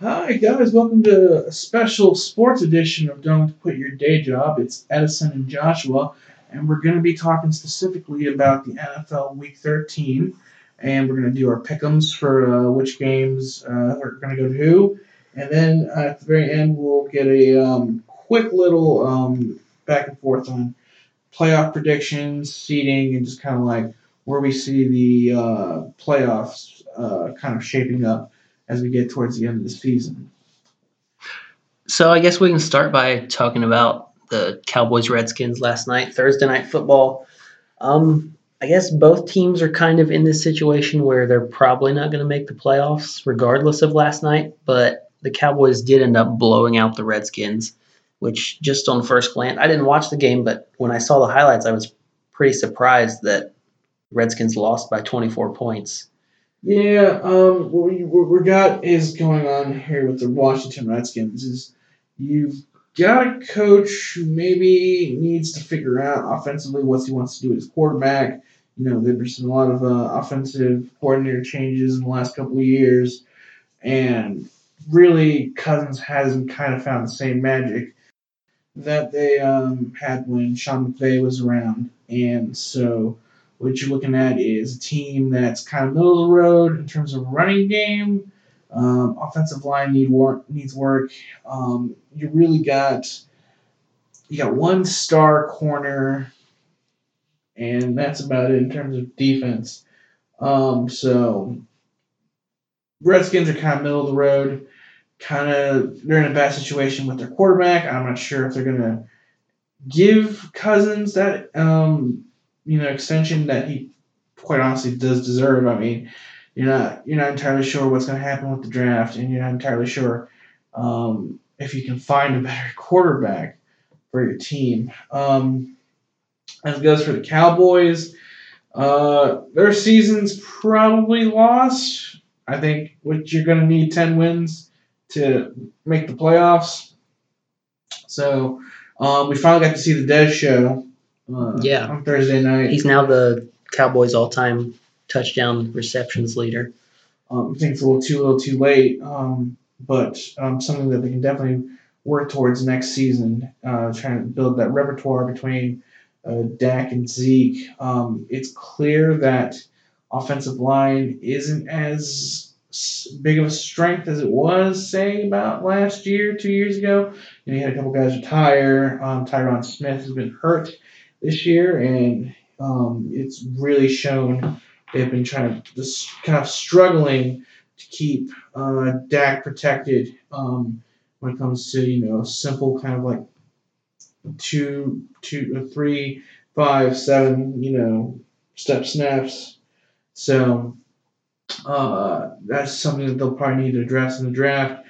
Hi guys, welcome to a special sports edition of Don't Quit Your Day Job. It's Edison and Joshua, and we're going to be talking specifically about the NFL Week 13, and we're going to do our pickums for uh, which games uh, are going to go to who, and then uh, at the very end we'll get a um, quick little um, back and forth on playoff predictions, seeding, and just kind of like where we see the uh, playoffs uh, kind of shaping up as we get towards the end of the season. So I guess we can start by talking about the Cowboys Redskins last night, Thursday night football. Um, I guess both teams are kind of in this situation where they're probably not going to make the playoffs, regardless of last night. But the Cowboys did end up blowing out the Redskins, which just on first glance, I didn't watch the game, but when I saw the highlights, I was pretty surprised that Redskins lost by 24 points. Yeah, um, what we, what we got is going on here with the Washington Redskins is you've got a coach who maybe needs to figure out offensively what he wants to do with his quarterback. You know, there's been a lot of uh, offensive coordinator changes in the last couple of years, and really Cousins hasn't kind of found the same magic that they um, had when Sean McVay was around, and so what you're looking at is a team that's kind of middle of the road in terms of running game. Um, offensive line need work, needs work. Um, you really got you got one star corner, and that's about it in terms of defense. Um, so Redskins are kind of middle of the road. Kind of they're in a bad situation with their quarterback. I'm not sure if they're gonna give Cousins that um, you know extension that he quite honestly does deserve. I mean, you're not you're not entirely sure what's going to happen with the draft, and you're not entirely sure um, if you can find a better quarterback for your team. Um, as it goes for the Cowboys, uh, their season's probably lost. I think what you're going to need ten wins to make the playoffs. So um, we finally got to see the Dez Show uh, Yeah. on Thursday night. He's now the Cowboys' all-time touchdown receptions leader. Um, I think it's a little too little too late, um, but um, something that they can definitely work towards next season. Uh, trying to build that repertoire between uh, Dak and Zeke. Um, it's clear that offensive line isn't as big of a strength as it was, say, about last year, two years ago. You, know, you had a couple guys retire. Um, Tyron Smith has been hurt this year, and um, it's really shown they've been trying to just kind of struggling to keep uh, Dak protected um, when it comes to you know simple kind of like two, two, three, five, seven, you know, step snaps. So uh, that's something that they'll probably need to address in the draft.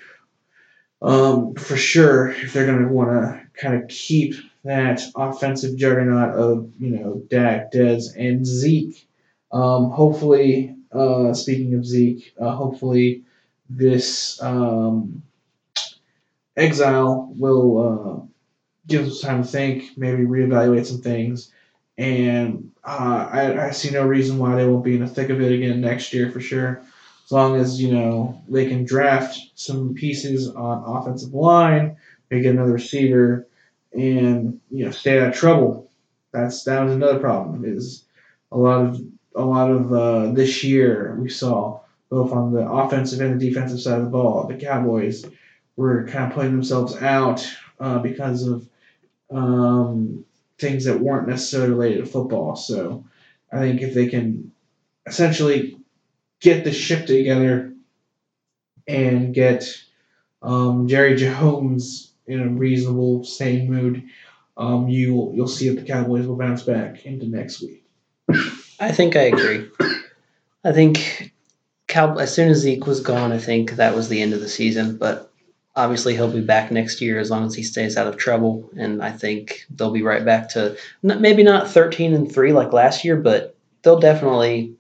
Um, for sure, if they're going to want to kind of keep that offensive juggernaut of you know Dak, Dez, and Zeke. Um, hopefully, uh, speaking of Zeke, uh, hopefully this um, exile will uh, give us time to think, maybe reevaluate some things, and uh, I, I see no reason why they won't be in the thick of it again next year for sure. As long as you know they can draft some pieces on offensive line, get another receiver, and you know stay out of trouble. That's that was another problem. Is a lot of a lot of uh, this year we saw both on the offensive and the defensive side of the ball, the Cowboys were kind of putting themselves out uh, because of um, things that weren't necessarily related to football. So I think if they can essentially get the ship together and get um, Jerry Jones in a reasonable, sane mood, um, you'll you'll see if the Cowboys will bounce back into next week. I think I agree. I think Cow- as soon as Zeke was gone, I think that was the end of the season. But obviously, he'll be back next year as long as he stays out of trouble. And I think they'll be right back to n- maybe not 13 and 3 like last year, but they'll definitely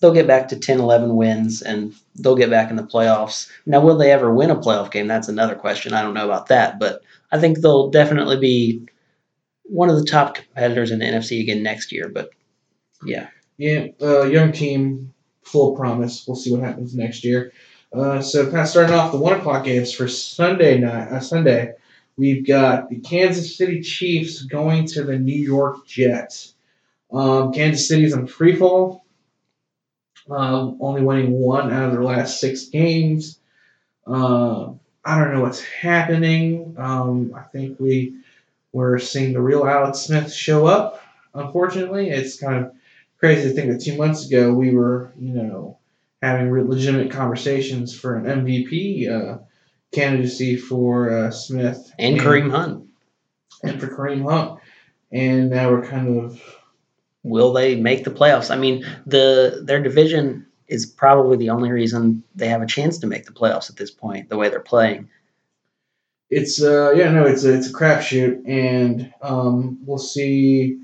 they'll get back to 10 11 wins and they'll get back in the playoffs now will they ever win a playoff game that's another question i don't know about that but i think they'll definitely be one of the top competitors in the nfc again next year but yeah Yeah, uh, young team, full promise. We'll see what happens next year. Uh, so kind of starting off the one o'clock games for Sunday night. Uh, Sunday, we've got the Kansas City Chiefs going to the New York Jets. Um, Kansas City's on free fall, um, only winning one out of their last six games. Uh, I don't know what's happening. Um, I think we we're seeing the real Alex Smith show up. Unfortunately, it's kind of crazy to think that two months ago we were, you know, having legitimate conversations for an MVP uh, candidacy for uh, Smith and, and Kareem Hunt, and for Kareem Hunt, and now we're kind of. Will they make the playoffs? I mean, the their division is probably the only reason they have a chance to make the playoffs at this point. The way they're playing. It's uh yeah no it's a it's a crapshoot and um we'll see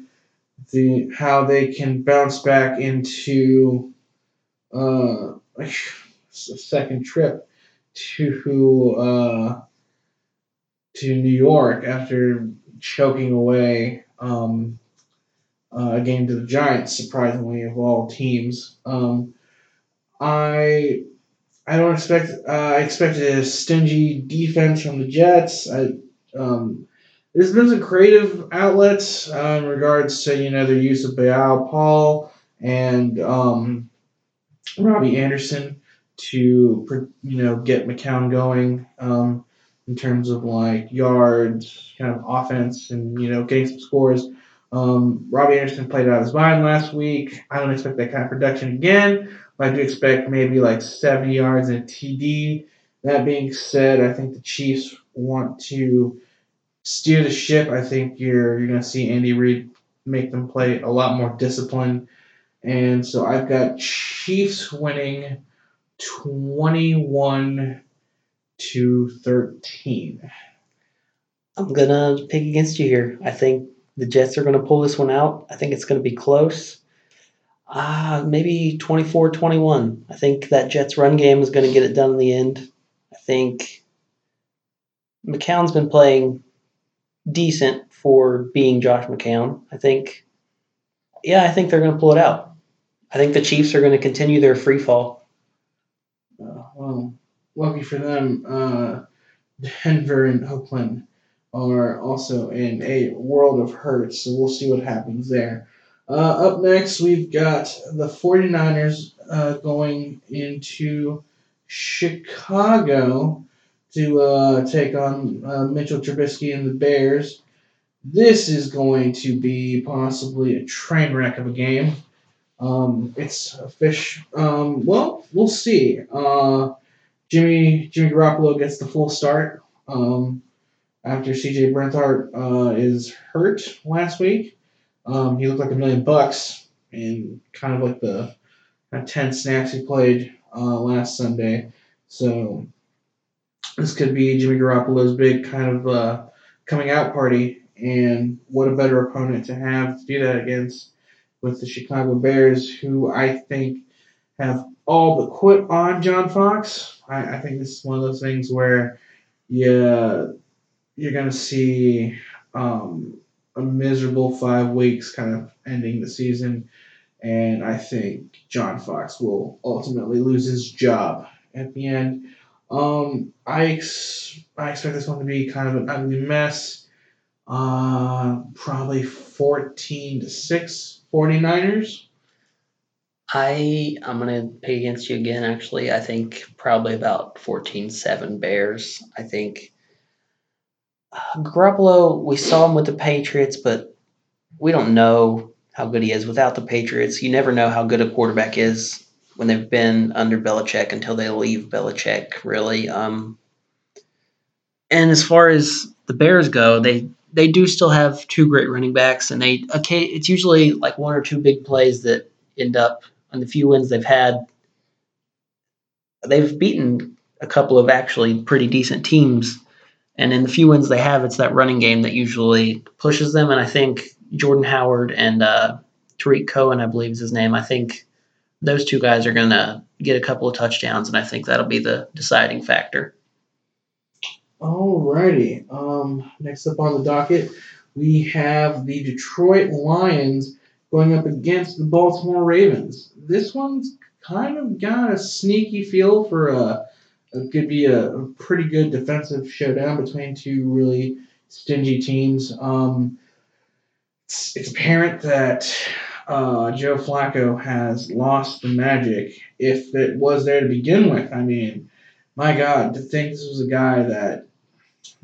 the how they can bounce back into uh, a second trip to uh, to New York after choking away um, uh, a game to the Giants, surprisingly of all teams. Um, I I don't expect uh, I expected a stingy defense from the Jets. I um, there's been some creative outlets uh, in regards to you know their use of Bilal Powell and um, Robbie Anderson to you know get McCown going um, in terms of like yards, kind of offense, and you know getting some scores. Um, Robbie Anderson played out of his mind last week. I don't expect that kind of production again, I do expect maybe like 70 yards and a TD. That being said, I think the Chiefs want to steer the ship. I think you're you're going to see Andy Reid make them play a lot more disciplined. And so I've got Chiefs winning 21 to 13. I'm going to pick against you here. I think the Jets are going to pull this one out. I think it's going to be close. Uh, maybe 24 21. I think that Jets run game is going to get it done in the end. I think McCown's been playing decent for being Josh McCown. I think, yeah, I think they're going to pull it out. I think the Chiefs are going to continue their free fall. Uh, well, lucky for them, uh, Denver and Oakland are also in a world of hurt, so we'll see what happens there. Uh, up next, we've got the 49ers uh, going into Chicago to uh, take on uh, Mitchell Trubisky and the Bears. This is going to be possibly a train wreck of a game. Um, it's a fish. Um, well, we'll see. Uh, Jimmy Jimmy Garoppolo gets the full start um, after C.J. Beathard uh, is hurt last week. Um, he looked like a million bucks in kind of like the kind of ten snaps he played uh, last Sunday. So this could be Jimmy Garoppolo's big kind of uh, coming out party, and what a better opponent to have to do that against with the Chicago Bears, who I think have all but quit on John Fox. I, I think this is one of those things where yeah, you're going to see um, a miserable five weeks kind of ending the season. And I think John Fox will ultimately lose his job at the end. Um, I ex- I expect this one to be kind of an ugly mess. Uh, probably 14 to 6 49ers. I I'm gonna pay against you again. Actually, I think probably about 14-7 Bears. I think Garoppolo. We saw him with the Patriots, but we don't know how good he is without the Patriots. You never know how good a quarterback is when they've been under Belichick until they leave Belichick, really. Um, and as far as the Bears go, they they do still have two great running backs, and they okay. It's usually like one or two big plays that end up on the few wins they've had. They've beaten a couple of actually pretty decent teams, and in the few wins they have, it's that running game that usually pushes them. And I think Jordan Howard and uh, Tarik Cohen, I believe is his name. I think those two guys are going to get a couple of touchdowns, and I think that'll be the deciding factor. Alrighty. Um, next up on the docket, we have the Detroit Lions going up against the Baltimore Ravens. This one's kind of got a sneaky feel for a it could be a, pretty good defensive showdown between two really stingy teams. Um, it's, it's apparent that uh, Joe Flacco has lost the magic if it was there to begin with. I mean, my God, to think this was a guy that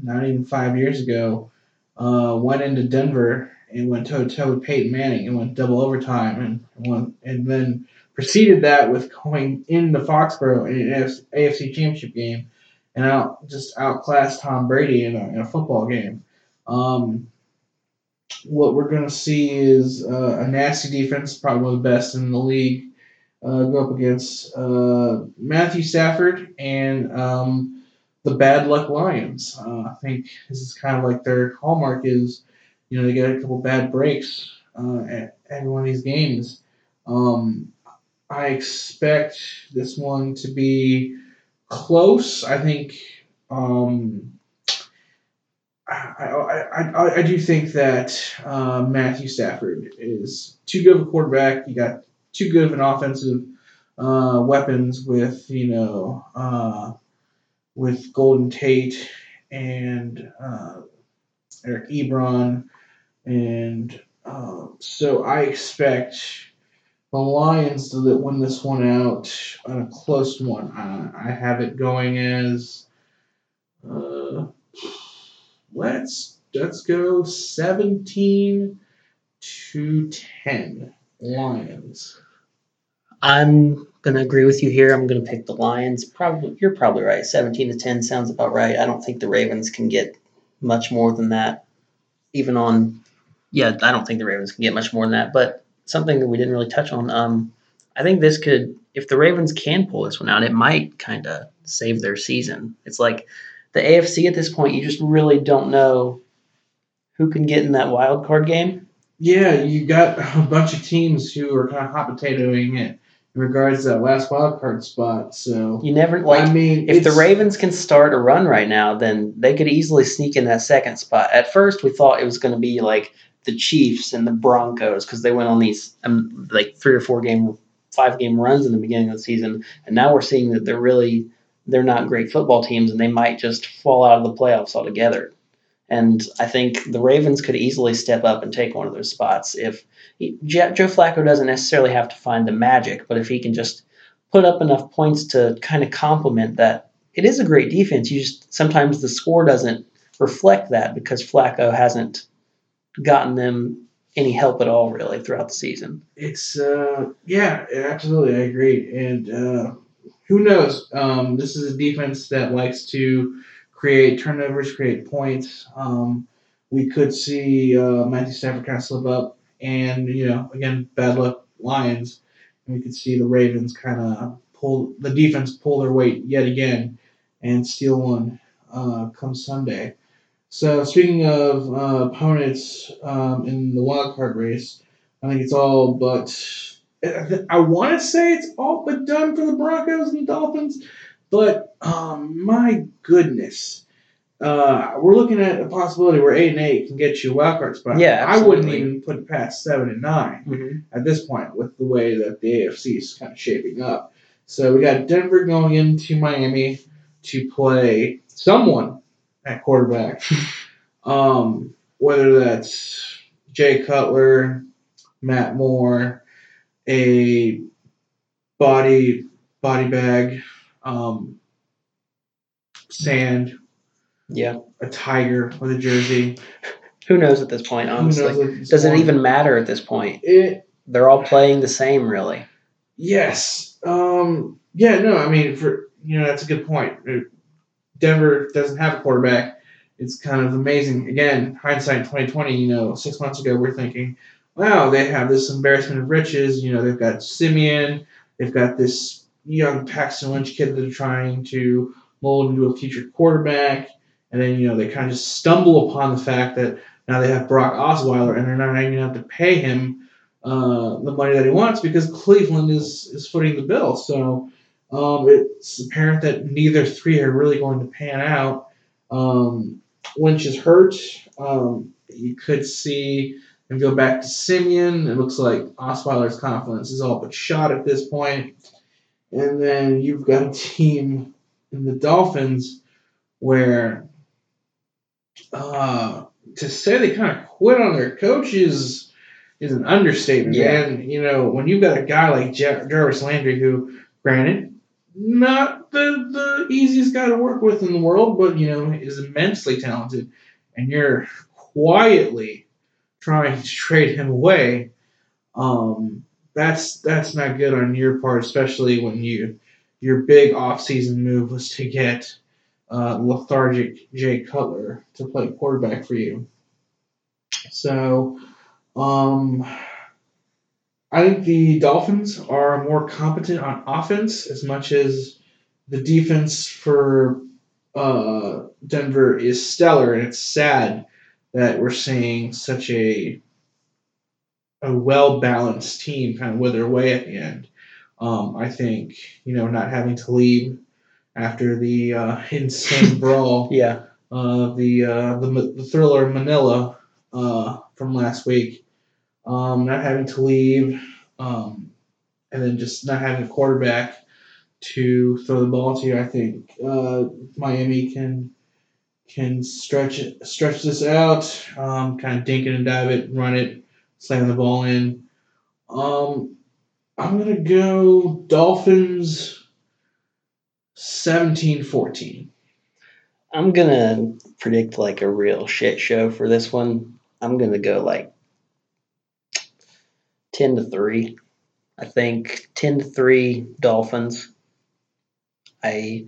not even five years ago uh, went into Denver and went toe to toe with Peyton Manning and went double overtime and won, and then preceded that with going into Foxborough in an AFC Championship game and out just outclassed Tom Brady in a, in a football game. Um, what we're going to see is uh, a nasty defense, probably one of the best in the league, uh, go up against uh, Matthew Stafford and um, the Bad Luck Lions. Uh, I think this is kind of like their hallmark is, you know, they get a couple bad breaks uh, at every one of these games. Um, I expect this one to be close. I think. Um, I, I, I, I do think that uh, Matthew Stafford is too good of a quarterback. You got too good of an offensive uh, weapons with you know uh, with Golden Tate and uh, Eric Ebron, and uh, so I expect the Lions that win this one out on a close one. I have it going as uh, let's let's go seventeen to ten Lions. I'm gonna agree with you here. I'm gonna pick the Lions. Probably you're probably right. Seventeen to ten sounds about right. I don't think the Ravens can get much more than that. Even on yeah, I don't think the Ravens can get much more than that. But something that we didn't really touch on. Um, I think this could, if the Ravens can pull this one out, it might kind of save their season. It's like the AFC at this point, you just really don't know who can get in that wild card game. Yeah, you got a bunch of teams who are kind of hot potatoing it in regards to that last wild card spot. So you never like. I mean, if the Ravens can start a run right now, then they could easily sneak in that second spot. At first, we thought it was going to be like the Chiefs and the Broncos because they went on these um, like three or four game, five game runs in the beginning of the season, and now we're seeing that they're really they're not great football teams and they might just fall out of the playoffs altogether. And I think the Ravens could easily step up and take one of those spots if he, Joe Flacco doesn't necessarily have to find the magic, but if he can just put up enough points to kind of complement that, it is a great defense. You just sometimes the score doesn't reflect that because Flacco hasn't gotten them any help at all really throughout the season. It's uh yeah, absolutely, I agree. And uh, who knows? Um, this is a defense that likes to create turnovers, create points. Um, we could see uh, Matthew Stafford kind of slip up, and you know, again, bad luck Lions, and we could see the Ravens kind of pull the defense pull their weight yet again and steal one uh, come Sunday. So speaking of uh, opponents um, in the wild card race, I think it's all but. I want to say it's all but done for the Broncos and the Dolphins, but um, my goodness, uh, we're looking at a possibility where eight and eight can get you a wild card spot. Yeah, absolutely. I wouldn't even put it past seven and 9 mm-hmm. at this point with the way that the AFC is kind of shaping up. So we got Denver going into Miami to play someone at quarterback. um, whether that's Jay Cutler, Matt Moore, a body body bag, um, sand, yeah, a tiger with a jersey. Who knows at this point? Honestly, this does point? it even matter at this point? It. They're all playing the same, really. Yes. Um. Yeah. No. I mean, for you know, that's a good point. Denver doesn't have a quarterback. It's kind of amazing. Again, hindsight 2020, you know, six months ago, we're thinking, wow, they have this embarrassment of riches. You know, they've got Siemian, they've got this young Paxton Lynch kid that they're trying to mold into a future quarterback. And then, you know, they kind of just stumble upon the fact that now they have Brock Osweiler and they're not even going to have to pay him uh, the money that he wants because Cleveland is, is footing the bill. So um, it's apparent that neither three are really going to pan out. Um, Lynch is hurt. Um, you could see him go back to Siemian. It looks like Osweiler's confidence is all but shot at this point. And then you've got a team in the Dolphins where uh, to say they kind of quit on their coaches is an understatement. Yeah. And, you know, when you've got a guy like Jar- Jarvis Landry, who, granted, not the, the easiest guy to work with in the world, but, you know, is immensely talented, and you're quietly trying to trade him away, um, that's that's not good on your part, especially when you your big offseason move was to get uh, lethargic Jay Cutler to play quarterback for you. So, um, I think the Dolphins are more competent on offense as much as the defense for uh, Denver is stellar, and it's sad that we're seeing such a a well balanced team kind of wither away at the end. Um, I think you know not having to leave after the uh, insane brawl Yeah. uh, the, uh, the the thriller Manila uh, from last week, um, not having to leave, um, and then just not having a quarterback to throw the ball to. I think uh, Miami can can stretch it, stretch this out, um, kind of dink it and dive it, run it, slam the ball in. Um, I'm gonna go Dolphins. 17-14. I'm gonna predict like a real shit show for this one. I'm gonna go like ten to three. I think ten to three Dolphins. I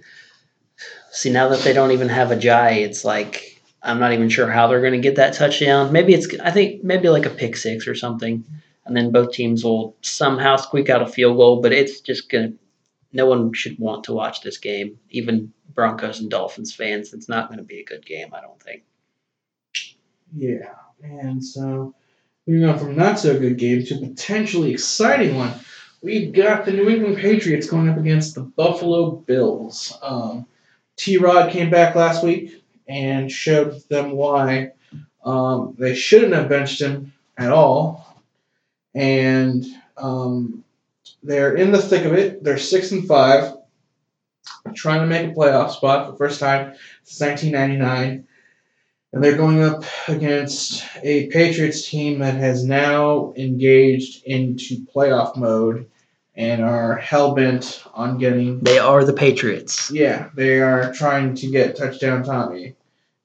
see now that they don't even have a Jai, it's like I'm not even sure how they're gonna get that touchdown. Maybe it's I think maybe like a pick six or something. And then both teams will somehow squeak out a field goal, but it's just gonna no one should want to watch this game, even Broncos and Dolphins fans. It's not going to be a good game, I don't think. Yeah, and so moving on from not so good game to potentially exciting one, we've got the New England Patriots going up against the Buffalo Bills. Um, T Rod came back last week and showed them why um, they shouldn't have benched him at all, and um, they're in the thick of it. They're six and five, trying to make a playoff spot for the first time since 1999 and they're going up against a Patriots team that has now engaged into playoff mode and are hell bent on getting. They are the Patriots. Yeah, they are trying to get touchdown Tommy,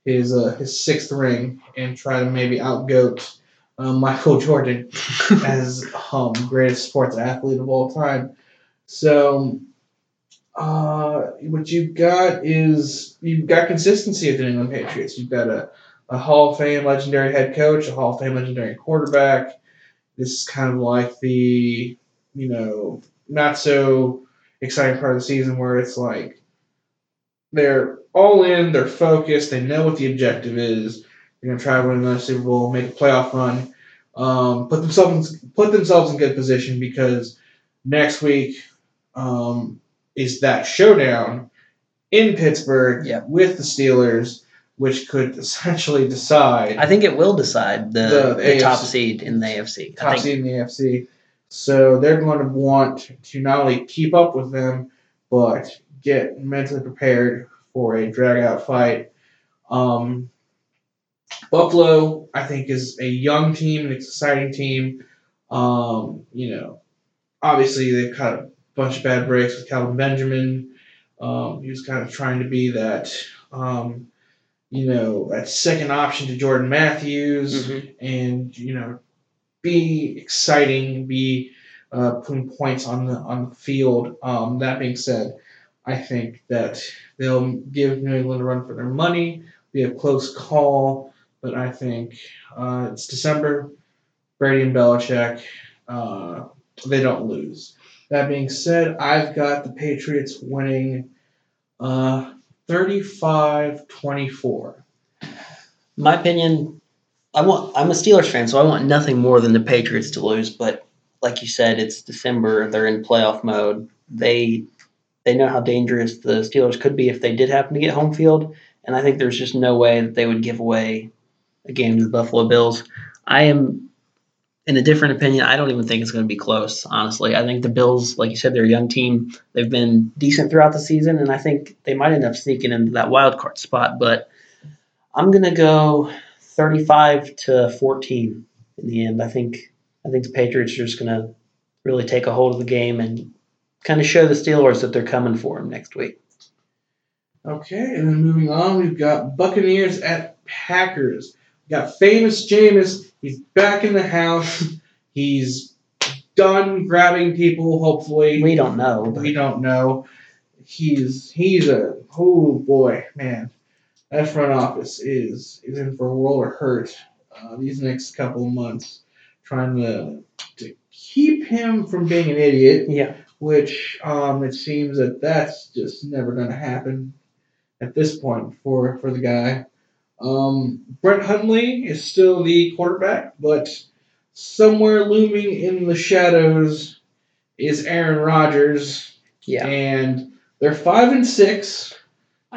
his uh, his sixth ring, and try to maybe outgoat uh, Michael Jordan as um greatest sports athlete of all time. So. Uh, what you've got is you've got consistency at the New England Patriots. You've got a a Hall of Fame legendary head coach, a Hall of Fame legendary quarterback. This is kind of like the, you know, not so exciting part of the season where it's like they're all in, they're focused, they know what the objective is. They're gonna try to win another Super Bowl, make a playoff run, um, put themselves in, put themselves in good position because next week um, is that showdown in Pittsburgh with the Steelers which could essentially decide I think it will decide the, The- the, the top seed in the AFC. I top think seed in the AFC. So they're going to want to not only keep up with them, but get mentally prepared for a drag out fight. Um, Buffalo, I think, is a young team, an exciting team. Um, you know, obviously they've kind a bunch of bad breaks with Kelvin Benjamin. Um, he was kind of trying to be that, um, you know, that second option to Jordan Matthews Mhm. and you know be exciting, be uh, putting points on the on the field. Um, that being said, I think that they'll give New England a run for their money. Be a close call, but I think uh, it's December. Brady and Belichick, uh, they don't lose. That being said, I've got the Patriots winning uh, 35-24. my opinion, I want. I'm a Steelers fan, so I want nothing more than the Patriots to lose. But like you said, it's December. They're in playoff mode. They they know how dangerous the Steelers could be if they did happen to get home field, and I think there's just no way that they would give away a game to the Buffalo Bills. I am in a different opinion, I don't even think it's going to be close. Honestly, I think the Bills, like you said, they're a young team. They've been decent throughout the season, and I think they might end up sneaking into that wild card spot. But I'm going to go 35 to 14 in the end. I think I think the Patriots are just going to really take a hold of the game and kind of show the Steelers that they're coming for them next week. Okay, and then moving on, we've got Buccaneers at Packers. We've got famous Jameis. He's back in the house. He's done grabbing people. Hopefully, We don't know. we don't know. He's he's a oh boy, man. That front office is is in for a world of hurt uh, these next couple of months, trying to to keep him from being an idiot yeah, which um, it seems that that's just never going to happen at this point for for the guy. Um, Brett Hundley is still the quarterback, but somewhere looming in the shadows is Aaron Rodgers, yeah. and they're five and six.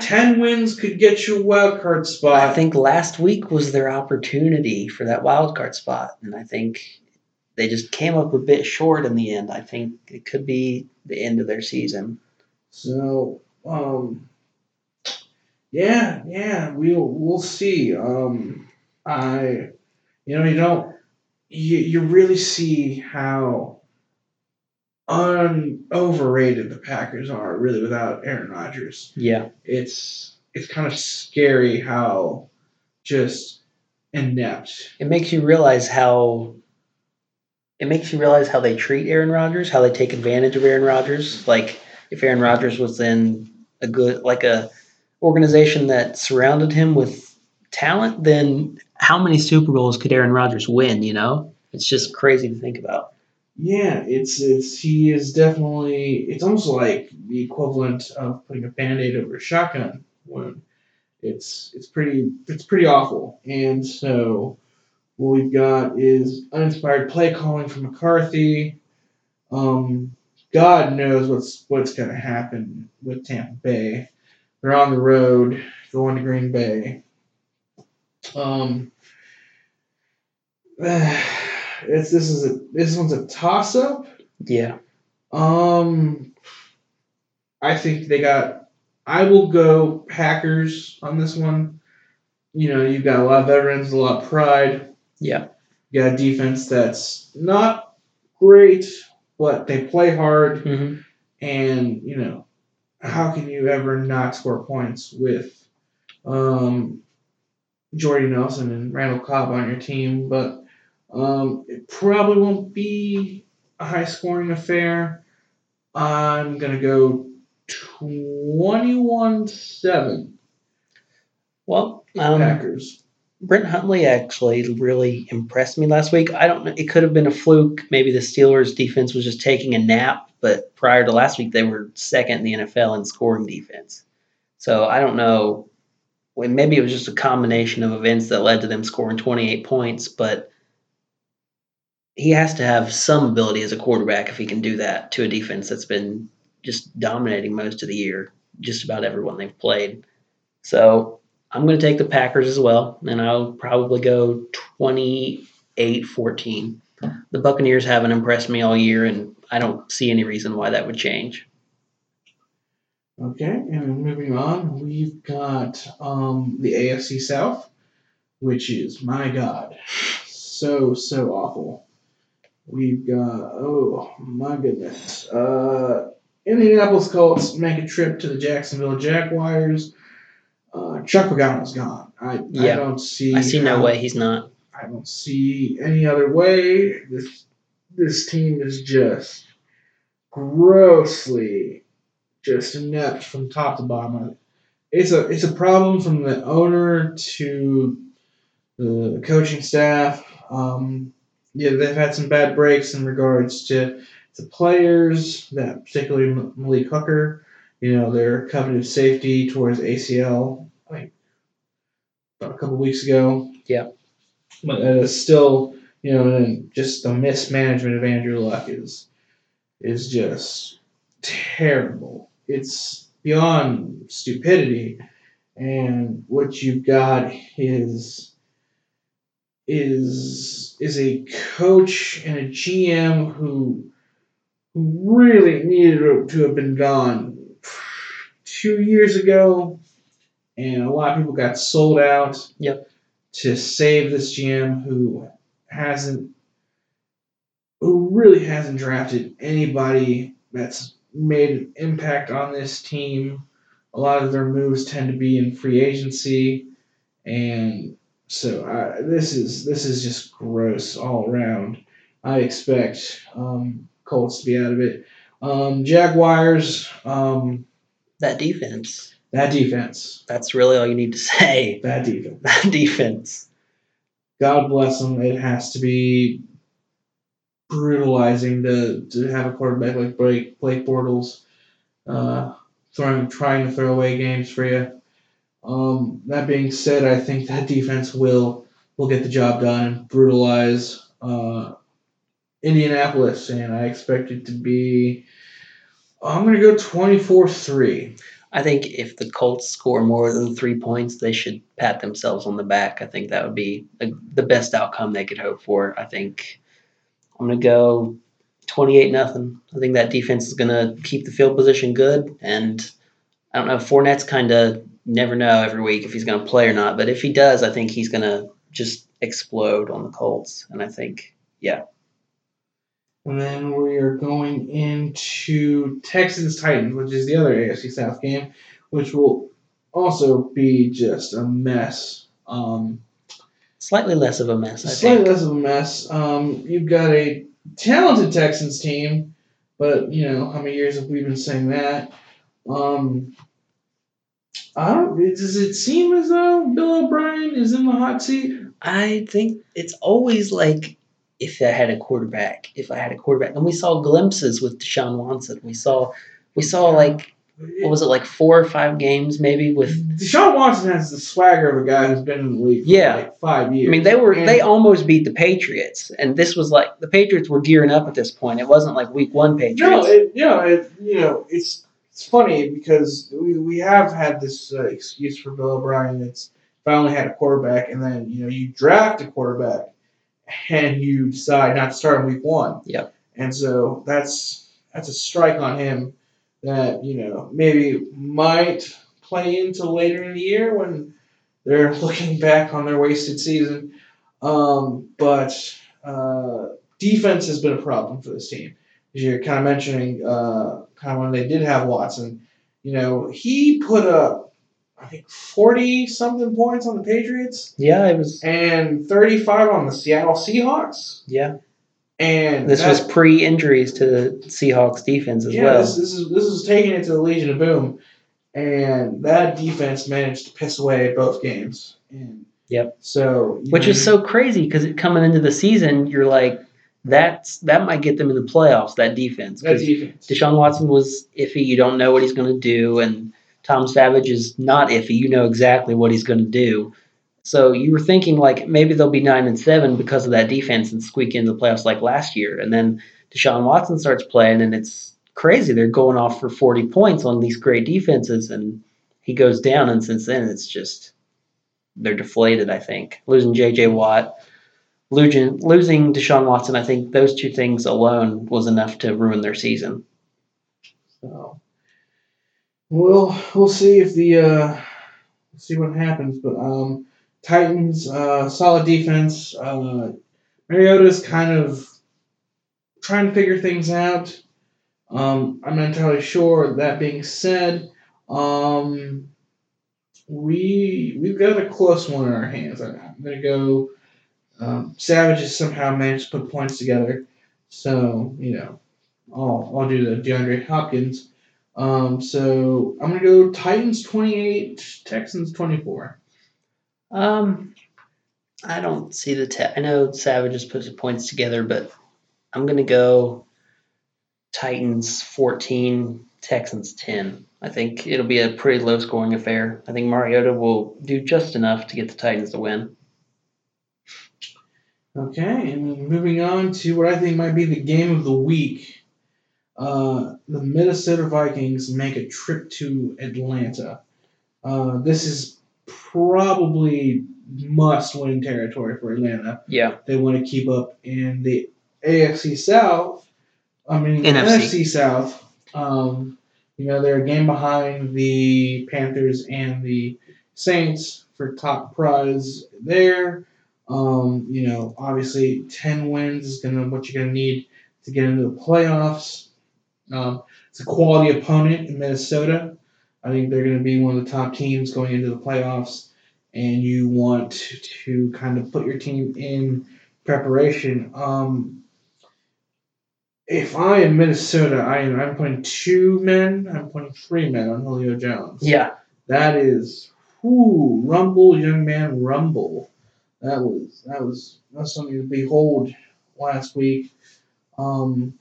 Ten wins could get you a wild card spot. I think last week was their opportunity for that wild card spot, and I think they just came up a bit short in the end. I think it could be the end of their season. So, um, yeah, yeah, we'll we'll see. Um, I, you know, you don't, you you really see how un overrated the Packers are really without Aaron Rodgers. Yeah, It's it's kind of scary how just inept. it makes you realize how. It makes you realize how they treat Aaron Rodgers, how they take advantage of Aaron Rodgers. Like if Aaron Rodgers was in a good, like a organization that surrounded him with talent, then how many Super Bowls could Aaron Rodgers win? You know, it's just crazy to think about. Yeah, it's it's he is definitely it's almost like the equivalent of putting a band-aid over a shotgun wound. It's it's pretty it's pretty awful. And so what we've got is uninspired play calling from McCarthy. Um, God knows what's what's gonna happen with Tampa Bay. They're on the road going to Green Bay. Um it's this is a this one's a toss up. Yeah. Um, I think they got. I will go Packers on this one. You know, you've got a lot of veterans, a lot of pride. Yeah. You got a defense that's not great, but they play hard. hmm And you know, how can you ever not score points with um, Jordy Nelson and Randall Cobb on your team? But um, it probably won't be a high scoring affair. I'm gonna go 21-7 Well, um, Packers. Brett Hundley actually really impressed me last week. I don't know. It could have been a fluke. Maybe the Steelers' defense was just taking a nap. But prior to last week, they were second in the NFL in scoring defense. So I don't know. Maybe it was just a combination of events that led to them scoring 28 points. But he has to have some ability as a quarterback if he can do that to a defense that's been just dominating most of the year, just about everyone they've played. So I'm going to take the Packers as well, and I'll probably go 28 14. The Buccaneers haven't impressed me all year, and I don't see any reason why that would change. Okay, and moving on, we've got um, the AFC South, which is my God, so so awful. We've got oh my goodness, uh, Indianapolis Colts make a trip to the Jacksonville Jaguars. Uh, Chuck Pagano's gone. I, I don't see. I see no way he's not. I don't see any other way. This this team is just grossly just inept from top to bottom. It's a it's a problem from the owner to the coaching staff. Um, yeah, they've had some bad breaks in regards to the players, that particularly Malik Hooker. You know, their coveted safety towards ACL. Like about a couple weeks ago. Yeah. But uh, still, you know, and just the mismanagement of Andrew Luck is is just terrible. It's beyond stupidity, and what you've got is is is a coach and a GM who who really needed to have been gone two years ago, and a lot of people got sold out. Yep. To save this GM who hasn't, who really hasn't drafted anybody that's made an impact on this team. A lot of their moves tend to be in free agency, and so uh, this is this is just gross all around. I expect um, Colts to be out of it. Um, Jaguars, um, That defense. that defense, That's really all you need to say. that defense. That defense. God bless them. It has to be brutalizing to, to have a quarterback like Blake, Blake Bortles uh, throwing, trying to throw away games for you. Um, that being said, I think that defense will will get the job done and brutalize uh, Indianapolis, and I expect it to be. I'm gonna go 24-3. I think if the Colts score more than three points, they should pat themselves on the back. I think that would be a, the best outcome they could hope for. I think I'm going to go 28 nothing. I think that defense is going to keep the field position good. And I don't know, Fournette's kind of never know every week if he's going to play or not. But if he does, I think he's going to just explode on the Colts. And I think, And then we are going into Texans Titans, which is the other AFC South game, which will also be just a mess. Um, slightly less of a mess, I think. slightly think. less of a mess. Um, you've got a talented Texans team, but you know how many years have we been saying that? Um, I don't. Does it seem as though Bill O'Brien is in the hot seat? I think it's always like if I had a quarterback, if I had a quarterback, and we saw glimpses with Deshaun Watson. We saw, we saw like what was it like four or five games maybe with. Deshaun Watson has the swagger of a guy who's been in the league for Yeah. like five years. I mean, they were And- they almost beat the Patriots, and this was like the Patriots were gearing up at this point. It wasn't like Week One Patriots. No, it, you know, it, you know, it's it's funny because we, we have had this uh, excuse for Bill O'Brien. It's if I only had a quarterback, and then you know you draft a quarterback, and you decide not to start in week one. Yep. And so that's that's a strike on him that you know maybe might play into later in the year when they're looking back on their wasted season. Um, but uh, defense has been a problem for this team. As you're kind of mentioning, uh, kind of when they did have Watson, you know, he put up, I think, 40 something points on the Patriots yeah, it was. and 35 on the Seattle Seahawks. Yeah, And this was pre-injuries to the Seahawks defense as yeah, well. this, this is this is taking it to the Legion of Boom, and that defense managed to piss away both games. And Yep. So which know, is so crazy because coming into the season, you're like, that's that might get them in the playoffs. That defense. that defense. Deshaun Watson was iffy. You don't know what he's going to do, and Tom Savage is not iffy. You know exactly what he's going to do. So you were thinking like maybe they'll be nine and seven because of that defense and squeak into the playoffs like last year. And then Deshaun Watson starts playing, and it's crazy. They're going off for forty points on these great defenses, and he goes down. And since then, it's just they're deflated. I think losing J.J. Watt. Losing, losing Deshaun Watson, I think those two things alone was enough to ruin their season. So we'll we'll see if the uh, see what happens. But um, Titans uh, solid defense. Uh, Mariota's kind of trying to figure things out. Um, I'm not entirely sure. That being said, um, we we've got a close one in our hands. I'm gonna go. Um, Savage has somehow managed to put points together, so you know, I'll I'll do the DeAndre Hopkins. Um, so I'm gonna go Titans 28, Texans 24. Um, I don't see the. Te- I know Savage has put some points together, but I'm gonna go Titans 14, Texans 10. I think it'll be a pretty low scoring affair. I think Mariota will do just enough to get the Titans to win. Okay, and moving on to what I think might be the game of the week. Uh, the Minnesota Vikings make a trip to Atlanta. Uh, this is probably must win territory for Atlanta. Yeah. They want to keep up in the AFC South. I mean NFC. NFC, South. Um, you know they're a game behind the Panthers and the Saints for top prize there. Um, you know, obviously ten wins is gonna what you're gonna need to get into the playoffs. Um, it's a quality opponent in Minnesota. I think they're going to be one of the top teams going into the playoffs, and you want to kind of put your team in preparation. Um, if I am Minnesota, I am I'm putting two men. I'm putting three men on Julio Jones. Yeah. That is, whoo, rumble, young man, rumble. That was that was that's something to behold last week. Um,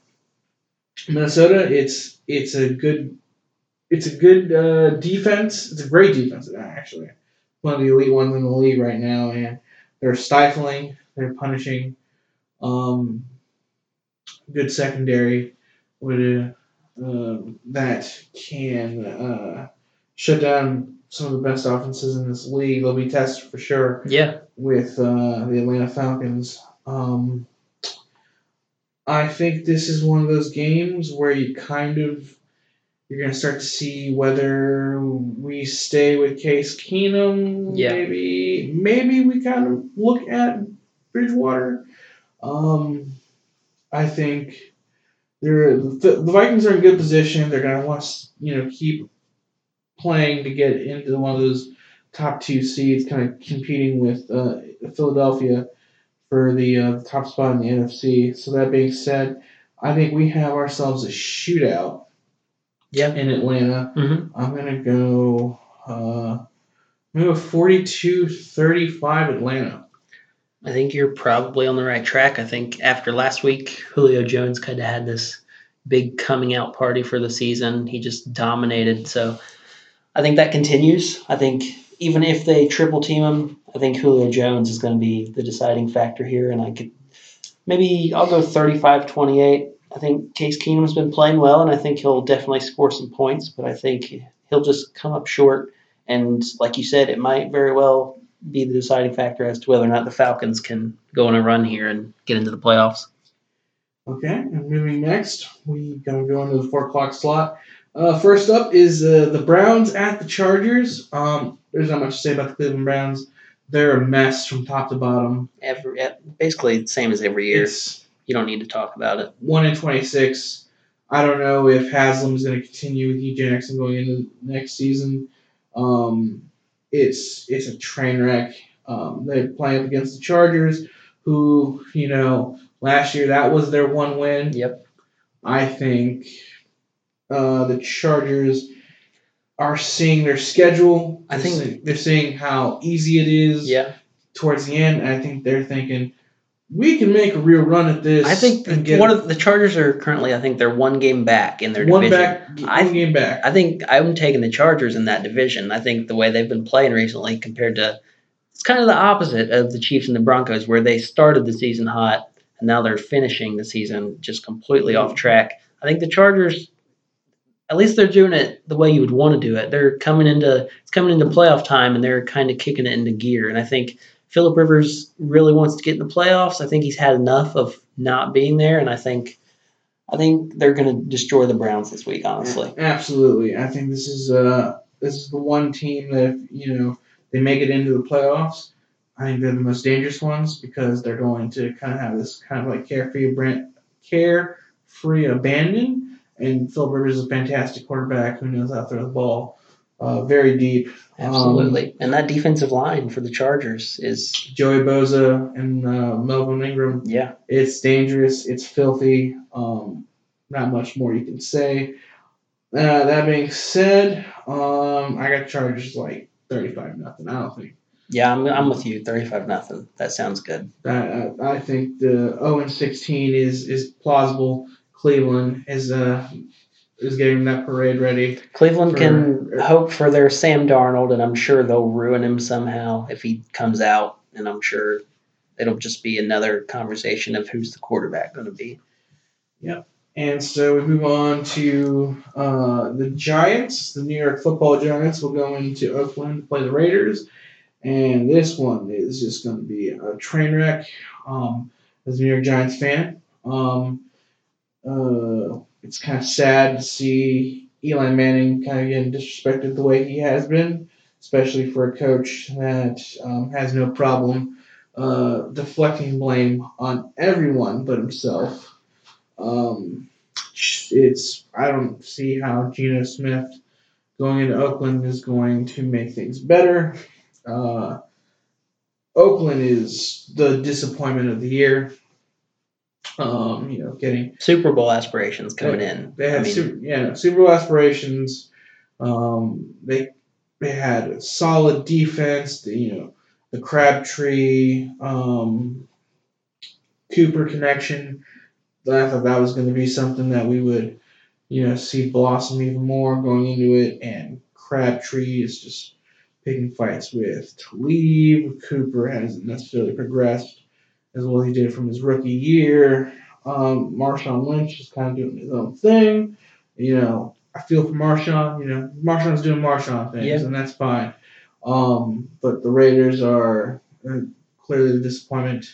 Minnesota, it's it's a good it's a good uh, defense. It's a great defense actually. One of the elite ones in the league right now, and they're stifling. They're punishing. Um, good secondary with a, uh, that can uh, shut down some of the best offenses in this league. They'll be tested for sure Yeah. with uh, the Atlanta Falcons. Um, I think this is one of those games where you kind of you're gonna start to see whether we stay with Case Keenum. Yeah. Maybe maybe we kind of look at Bridgewater. Um, I think they're the, the Vikings are in good position. They're gonna want to you know keep playing to get into one of those top two seeds, kind of competing with uh, Philadelphia for the uh, top spot in the NFC. So that being said, I think we have ourselves a shootout Yeah. in Atlanta. hmm I'm gonna go. Uh, I'm gonna go 42-35 Atlanta. I think you're probably on the right track. I think after last week, Julio Jones kind of had this big coming out party for the season. He just dominated. So I think that continues. I think even if they triple team him, I think Julio Jones is going to be the deciding factor here. And I could maybe I'll go 35 28. I think Case Keenum's been playing well, and I think he'll definitely score some points, but I think he'll just come up short. And like you said, it might very well be the deciding factor as to whether or not the Falcons can go on a run here and get into the playoffs. Okay, and moving next, we gonna go into the four o'clock slot. Uh, first up is uh, the Browns at the Chargers. Um, there's not much to say about the Cleveland Browns. They're a mess from top to bottom. Every, basically the same as every year. It's You don't need to talk about it. one in twenty six. I don't know if Haslam is going to continue with Hue Jackson going into next season. Um, it's it's a train wreck. Um, they're playing up against the Chargers, who you know last year that was their one win. Yep. I think uh, the Chargers are seeing their schedule. I think- they're seeing how easy it is Yeah. towards the end. I think they're thinking we can make a real run at this. I think get one of the Chargers are currently I think they're one game back in their one division. back, I- one game back. I think I'm taking the Chargers in that division. I think the way they've been playing recently compared to it's kind of the opposite of the Chiefs and the Broncos where they started the season hot and now they're finishing the season just completely off track. I think the Chargers at least they're doing it the way you would want to do it. They're coming into it's coming into playoff time and they're kind of kicking it into gear. And I think Philip Rivers really wants to get in the playoffs. I think he's had enough of not being there, and I think I think they're going to destroy the Browns this week. Honestly, Absolutely. I think this is uh this is the one team that if you know they make it into the playoffs, I think they're the most dangerous ones because they're going to kind of have this kind of like carefree brand carefree abandon. And Phil Rivers is a fantastic quarterback who knows how to throw the ball uh, very deep. absolutely. and that defensive line for the Chargers is Joey Bosa and uh, Melvin Ingram yeah, It's dangerous. It's filthy. Um, not much more you can say. Uh, that being said, um, I got Chargers like thirty-five nothing. I don't think yeah. I'm, I'm with you. Thirty-five nothing. That sounds good. Uh, I think the zero and sixteen is is plausible. Cleveland is uh is getting that parade ready. Cleveland can For- hope for their Sam Darnold, and I'm sure they'll ruin him somehow if he comes out. And I'm sure it'll just be another conversation of who's the quarterback going to be. Yep. And so we move on to uh, the Giants. The New York Football Giants will go into Oakland to play the Raiders. and this one is just going to be a train wreck. Um, as a New York Giants fan, um, uh, it's kind of sad to see Eli Manning kind of getting disrespected the way he has been, especially for a coach that um, has no problem uh, deflecting blame on everyone but himself. Um, it's I don't see how Geno Smith going into Oakland is going to make things better. Uh, Oakland is the disappointment of the year. Um, you know, getting Super Bowl aspirations coming they, in. They had I mean, super, yeah, Super Bowl aspirations. Um, they they had a solid defense. The, you know, the Crabtree um, Cooper connection. I thought that was going to be something that we would, you know, see blossom even more going into it. And Crabtree is just picking fights with Talib. Cooper hasn't necessarily progressed as well as he did from his rookie year. Um, Marshawn Lynch is kind of doing his own thing. You know, I feel for Marshawn. You know, Marshawn's doing Marshawn things, Yeah. and that's fine. Um, but the Raiders are uh, clearly the disappointment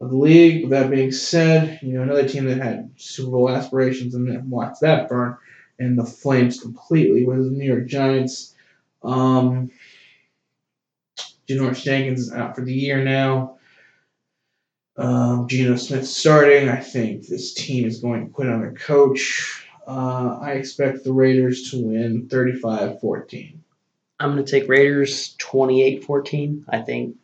of the league. With that being said, you know, another team that had Super Bowl aspirations and then watched that burn and the flames completely was the New York Giants. Um, Janoris Jenkins is out for the year now. Um, Geno Smith starting. I think this team is going to quit on their coach. Uh, I expect the Raiders to win 35 14. I'm going to take Raiders 28 14. I think,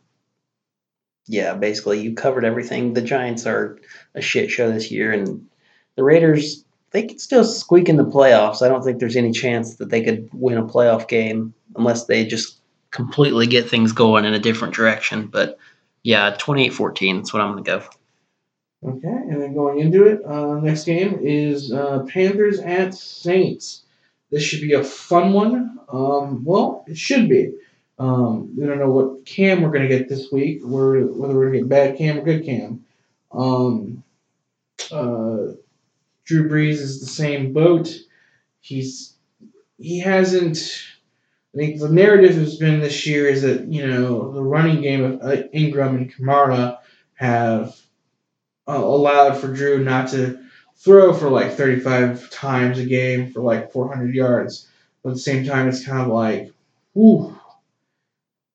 yeah, basically, you covered everything. The Giants are a shit show this year, and the Raiders, they could still squeak in the playoffs. I don't think there's any chance that they could win a playoff game unless they just completely get things going in a different direction. But yeah, 28 14. That's what I'm going to go. Okay, and then going into it, uh, next game is uh, Panthers at Saints. This should be a fun one. Um, well, it should be. Um, we don't know what cam we're going to get this week, or whether we're going to get bad cam or good cam. Um, uh, Drew Brees is the same boat. He's he hasn't. I think the narrative has been this year is that you know the running game of uh, Ingram and Kamara have uh, allowed for Drew not to throw for like 35 times a game for like 400 yards. But at the same time, it's kind of like, whew,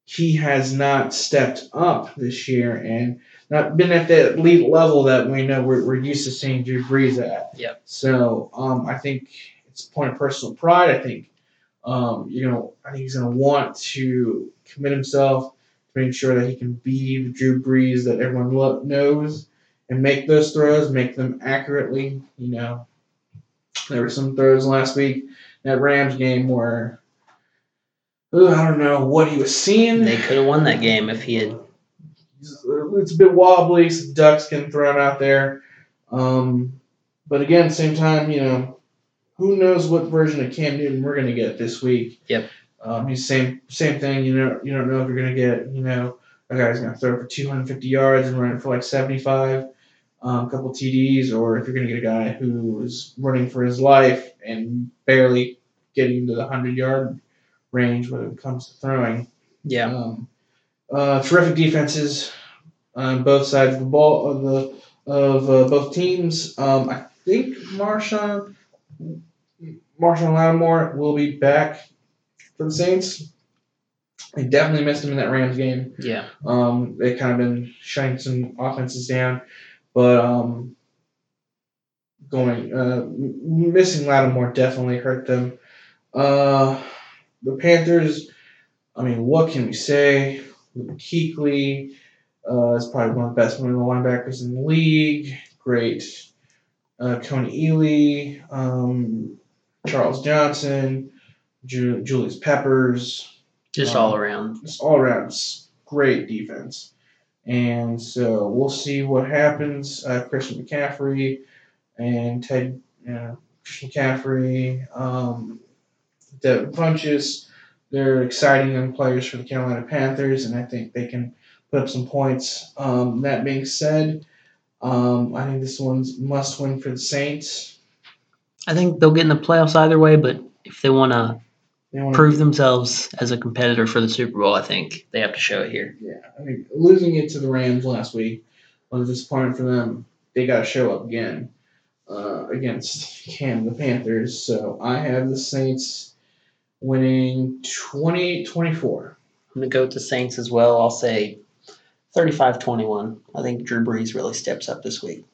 he has not stepped up this year and not been at that elite level that we know we're, we're used to seeing Drew Brees at. Yep. So um, I think it's a point of personal pride. I think um, you know I think he's going to want to commit himself to make sure that he can be the Drew Brees that everyone lo- knows and make those throws, make them accurately. You know, there were some throws last week that Rams game where ugh, I don't know what he was seeing. They could have won that game if he had. It's a bit wobbly, some ducks getting thrown out there. Um, but again, same time, you know, who knows what version of Cam Newton we're going to get this week. Yep. Um, he's same same thing. You know, you don't know if you're going to get you know a guy's going to throw for 250 yards and run it for like 75, um, a couple TDs, or if you're going to get a guy who is running for his life and barely getting to the 100 yard range when it comes to throwing. Yeah. Um, uh, terrific defenses on both sides of the ball of the of uh, both teams. Um, I think Marshon Marshon Lattimore will be back for the Saints. They definitely missed him in that Rams game. Yeah. Um, they kind of been shutting some offenses down, but um, going uh, missing Lattimore definitely hurt them. Uh, the Panthers. I mean, what can we say? Kuechly uh, is probably one of the best middle linebackers in the league. Great. Uh, Kony Ealy, um, Charles Johnson, Ju- Julius Peppers Just Um, all around. just all around great defense. And so we'll see what happens. Uh, Christian McCaffrey and Ted, you know, Christian McCaffrey, um, Devin Funchess, they're exciting young players for the Carolina Panthers, and I think they can put up some points. Um, that being said, um, I think this one's must win for the Saints. I think they'll get in the playoffs either way, but if they want to prove themselves as a competitor for the Super Bowl. I think they have to show it here. Yeah, I mean, losing it to the Rams last week was a disappointment for them. They got to show up again uh, against Cam the Panthers. So I have the Saints winning 28-24. I'm going to go with the Saints as well. I'll say 35 21. I think Drew Brees really steps up this week.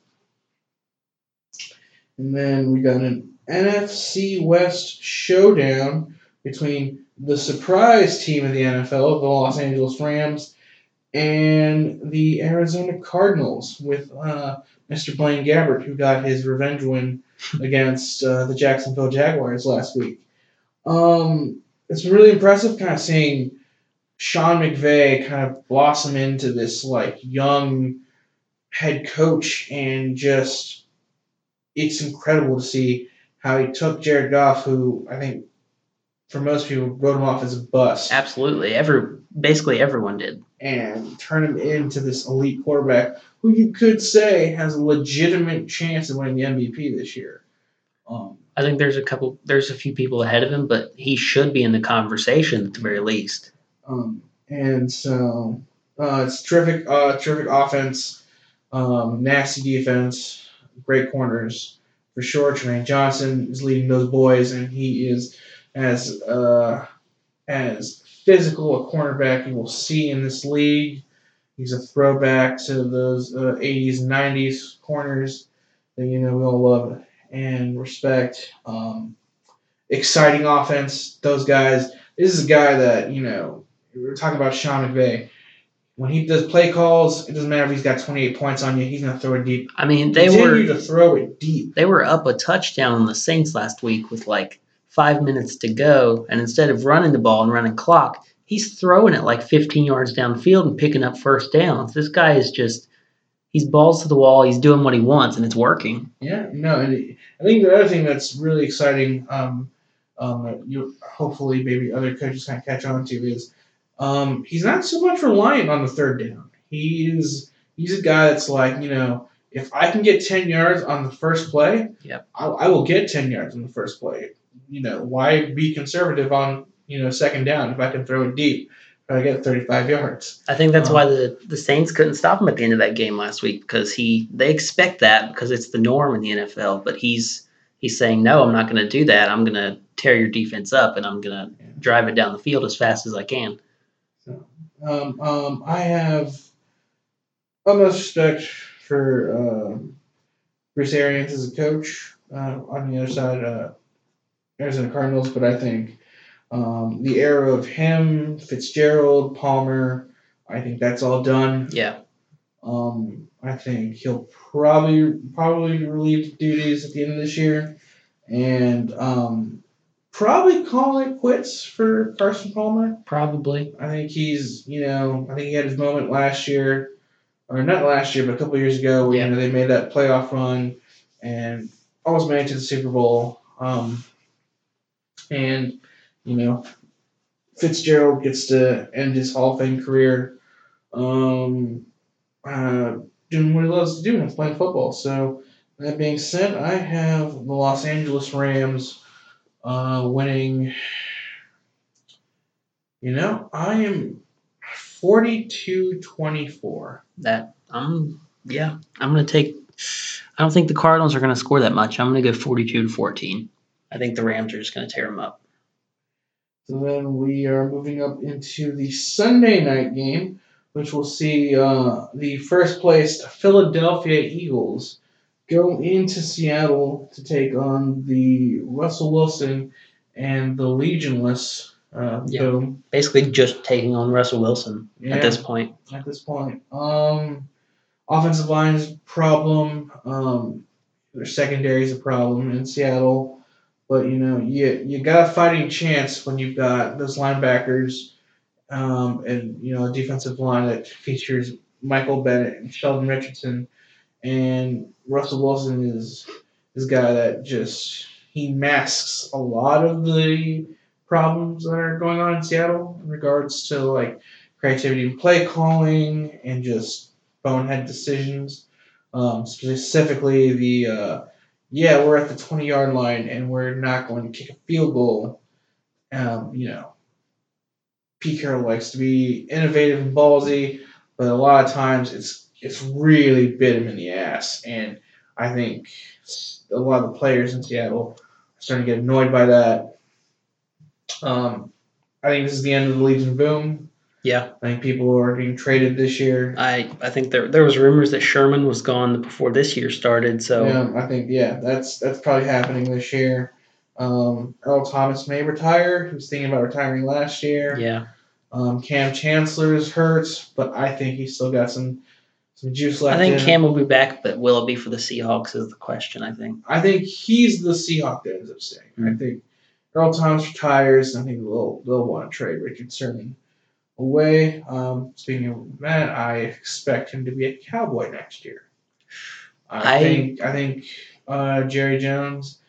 And then we got an NFC West showdown between the surprise team of the NFL, the Los Angeles Rams, and the Arizona Cardinals with uh, Mr. Blaine Gabbert, who got his revenge win against uh, the Jacksonville Jaguars last week. Um, it's really impressive kind of seeing Sean McVay kind of blossom into this like young head coach and just it's incredible to see how he took Jared Goff, who I think for most people wrote him off as a bust. Absolutely. Every basically everyone did. And turn him into this elite quarterback who you could say has a legitimate chance of winning the MVP this year. Um, I think there's a couple there's a few people ahead of him, but he should be in the conversation at the very least. Um, and so uh, it's terrific, uh, terrific offense, um, nasty defense, great corners for sure. Trumaine Johnson is leading those boys, and he is as uh, as physical a cornerback you will see in this league. He's a throwback to those uh, 80s and 90s corners that you know we all love and respect. Um, exciting offense. Those guys. This is a guy that you know We're talking about Sean McVay. When he does play calls, it doesn't matter if he's got 28 points on you. He's gonna throw it deep. I mean, they Continue were to throw it deep. they were up a touchdown on the Saints last week with like five minutes to go, and instead of running the ball and running clock, he's throwing it like 15 yards downfield and picking up first downs. This guy is just he's balls to the wall. He's doing what he wants, and it's working. Yeah, no, and I think the other thing that's really exciting, um, um, you hopefully maybe other coaches kind of catch on to is, um, he's not so much reliant on the third down. He's he's a guy that's like you know if I can get ten yards on the first play, Yep. I, I will get ten yards on the first play. You know why be conservative on you know second down if I can throw it deep, I get thirty five yards. I think that's Um, why the, the Saints couldn't stop him at the end of that game last week because he they expect that because it's the norm in the NFL. But he's he's saying no, I'm not going to do that. I'm going to tear your defense up and I'm going to drive it down the field as fast as I can. Um, um, I have utmost respect for um, Bruce Arians as a coach. Uh, on the other side, uh, Arizona Cardinals, but I think um, the era of him, Fitzgerald, Palmer, I think that's all done. Yeah, Um, I think he'll probably probably relieve duties at the end of this year, and um, probably call it quits for Carson Palmer. probably. I think he's, you know, I think he had his moment last year, or not last year, but a couple years ago, where Yeah. you know they made that playoff run and almost made it to the Super Bowl. Um, and you know, Fitzgerald gets to end his Hall of Fame career, um, uh, doing what he loves to do, and playing football. So that being said, I have the Los Angeles Rams uh, winning. You know, I am 42-24. That I'm yeah. I'm going to take. I don't think the Cardinals are going to score that much. I'm going to go 42 to 14. I think the Rams are just going to tear them up. So then we are moving up into the Sunday night game, which will see uh, the first placed Philadelphia Eagles go into Seattle to take on the Russell Wilson and the Legionless. Uh, Yeah. boom. Basically, just taking on Russell Wilson Yeah. at this point. at this point. Um, offensive line is a problem. Um, their secondary is a problem in Seattle. But you know, you you got a fighting chance when you've got those linebackers, um, and you know a defensive line that features Michael Bennett and Sheldon Richardson, and Russell Wilson is is a guy that just he masks a lot of the problems that are going on in Seattle in regards to like creativity and play calling and just bonehead decisions. Um, specifically, the uh, yeah, we're at the 20 yard line and we're not going to kick a field goal Um, you know, Pete Carroll likes to be innovative and ballsy, but a lot of times it's it's really bit him in the ass, and I think a lot of the players in Seattle are starting to get annoyed by that. Um, I think this is the end of the Legion Boom. Yeah, I think people are being traded this year. I I think there there was rumors that Sherman was gone before this year started. So Yeah, I think yeah, that's that's probably happening this year. Um, Earl Thomas may retire. He was thinking about retiring last year. yeah, Um, Kam Chancellor is hurt, but I think he's still got some some juice left. I think in. Kam will be back, but will it be for the Seahawks is the question. I think. I think he's the Seahawk that ends up staying. I Hmm. think Earl Thomas retires. And I think they'll they'll want to trade Richard Sherman away. Um, speaking of that, I expect him to be a Cowboy next year. I, I- think I think uh, Jerry Jones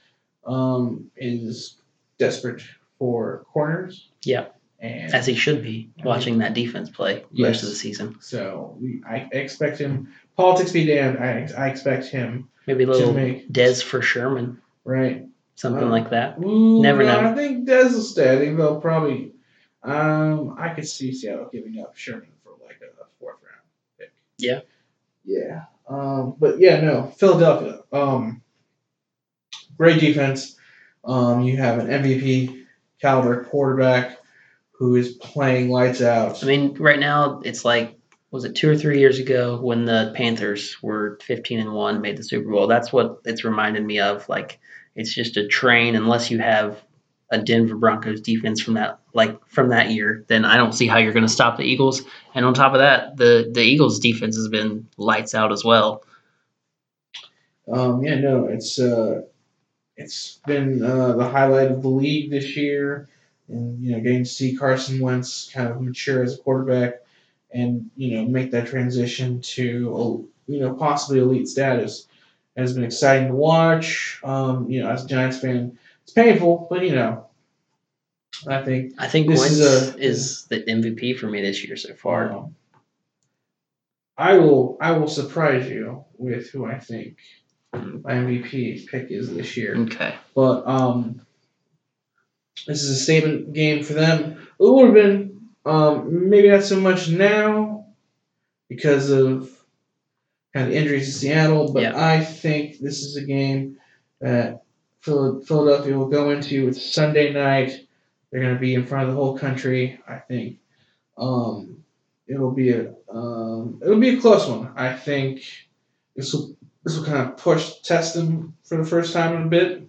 um, is desperate for corners. Yeah. And As he should be watching that defense play Yes. rest of the season. so we, I expect him. Politics be damned. I, I expect him Maybe a to little make Dez for Sherman, right. something like that. Ooh, Never no, know. I think Dez will stay. I think they'll probably. Um, I could see Seattle giving up Sherman for like a fourth round pick. Yeah. Yeah. Um, but yeah, no, Philadelphia. Um, great defense. Um, you have an MVP caliber quarterback who is playing lights out. I mean, right now it's like was it two or three years ago when the Panthers were 15 and one, made the Super Bowl. That's what it's reminded me of. Like it's just a train unless you have a Denver Broncos defense from that like from that year, then I don't see how you're going to stop the Eagles. And on top of that, the the Eagles defense has been lights out as well. Um, yeah, no, it's uh, it's been uh, the highlight of the league this year, and you know, getting to see Carson Wentz kind of mature as a quarterback, and you know, make that transition to you know possibly elite status has been exciting to watch. Um, you know, as a Giants fan, it's painful, but you know, I think I think This Wentz is is, the MVP for me this year so far. um, I will I will surprise you with who I think my MVP pick is this year. Okay. But um, this is a statement game for them. It would have been um, maybe not so much now because of kind of injuries to Seattle, but Yeah. I think this is a game that Phil- Philadelphia will go into. It's Sunday night. They're going to be in front of the whole country. I think um, it'll be a um, it'll be a close one. I think this will this will kind of push test them for the first time in a bit.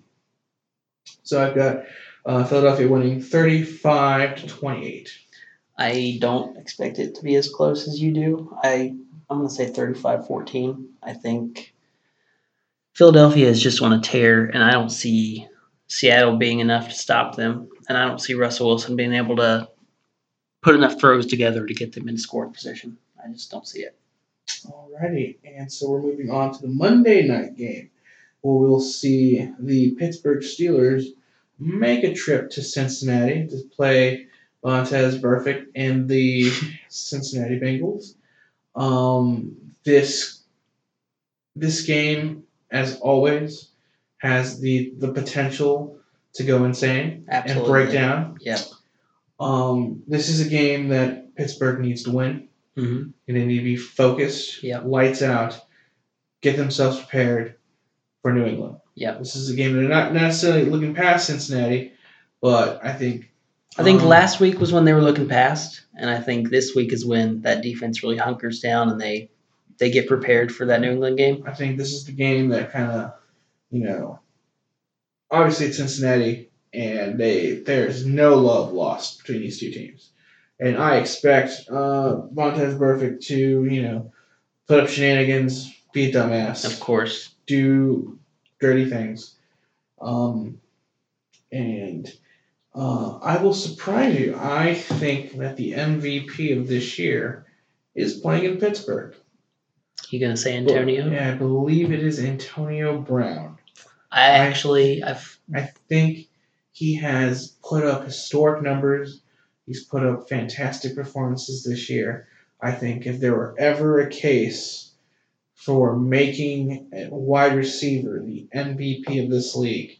So I've got uh, Philadelphia winning 35 to 28. I don't expect it to be as close as you do. I I'm going to say 35-14. I think Philadelphia is just on a tear, and I don't see Seattle being enough to stop them, and I don't see Russell Wilson being able to put enough throws together to get them in scoring position. I just don't see it. Alrighty, and so we're moving on to the Monday night game, where we'll see the Pittsburgh Steelers make a trip to Cincinnati to play Montez Burfict and the Cincinnati Bengals. Um, this this game, as always, has the the potential to go insane Absolutely. and break down. Yep. Um, this is a game that Pittsburgh needs to win. hmm and they need to be focused, Yep. lights out, get themselves prepared for New England. Yep. This is a game they're not necessarily looking past Cincinnati, but I think I think um, last week was when they were looking past, and I think this week is when that defense really hunkers down and they they get prepared for that New England game. I think this is the game that kind of, you know, obviously it's Cincinnati, and they there's no love lost between these two teams, and I expect uh, Montez Burfict to you know put up shenanigans, be a dumbass, Of course. do dirty things. Um, and uh, I will surprise you. I think that the MVP of this year is playing in Pittsburgh. You gonna say Antonio? Yeah, I believe it is Antonio Brown. I actually I've I think he has put up historic numbers. He's put up fantastic performances this year. I think if there were ever a case for making a wide receiver the MVP of this league,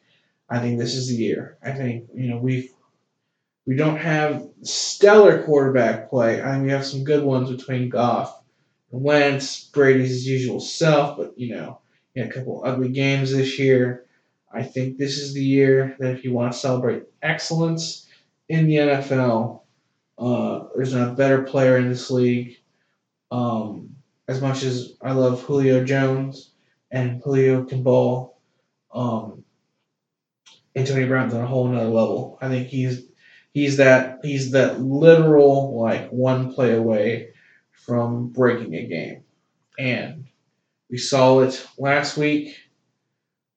I think this is the year. I think you know we've We don't have stellar quarterback play. I mean, we have some good ones between Goff Wentz, Brady's usual self, but you know, he had a couple ugly games this year. I think this is the year that if you want to celebrate excellence in the NFL, uh, there's not a better player in this league. Um, as much as I love Julio Jones and Julio can ball, um, Antonio Brown's on a whole nother level. I think he's he's that he's that literal like one play away from breaking a game, and we saw it last week.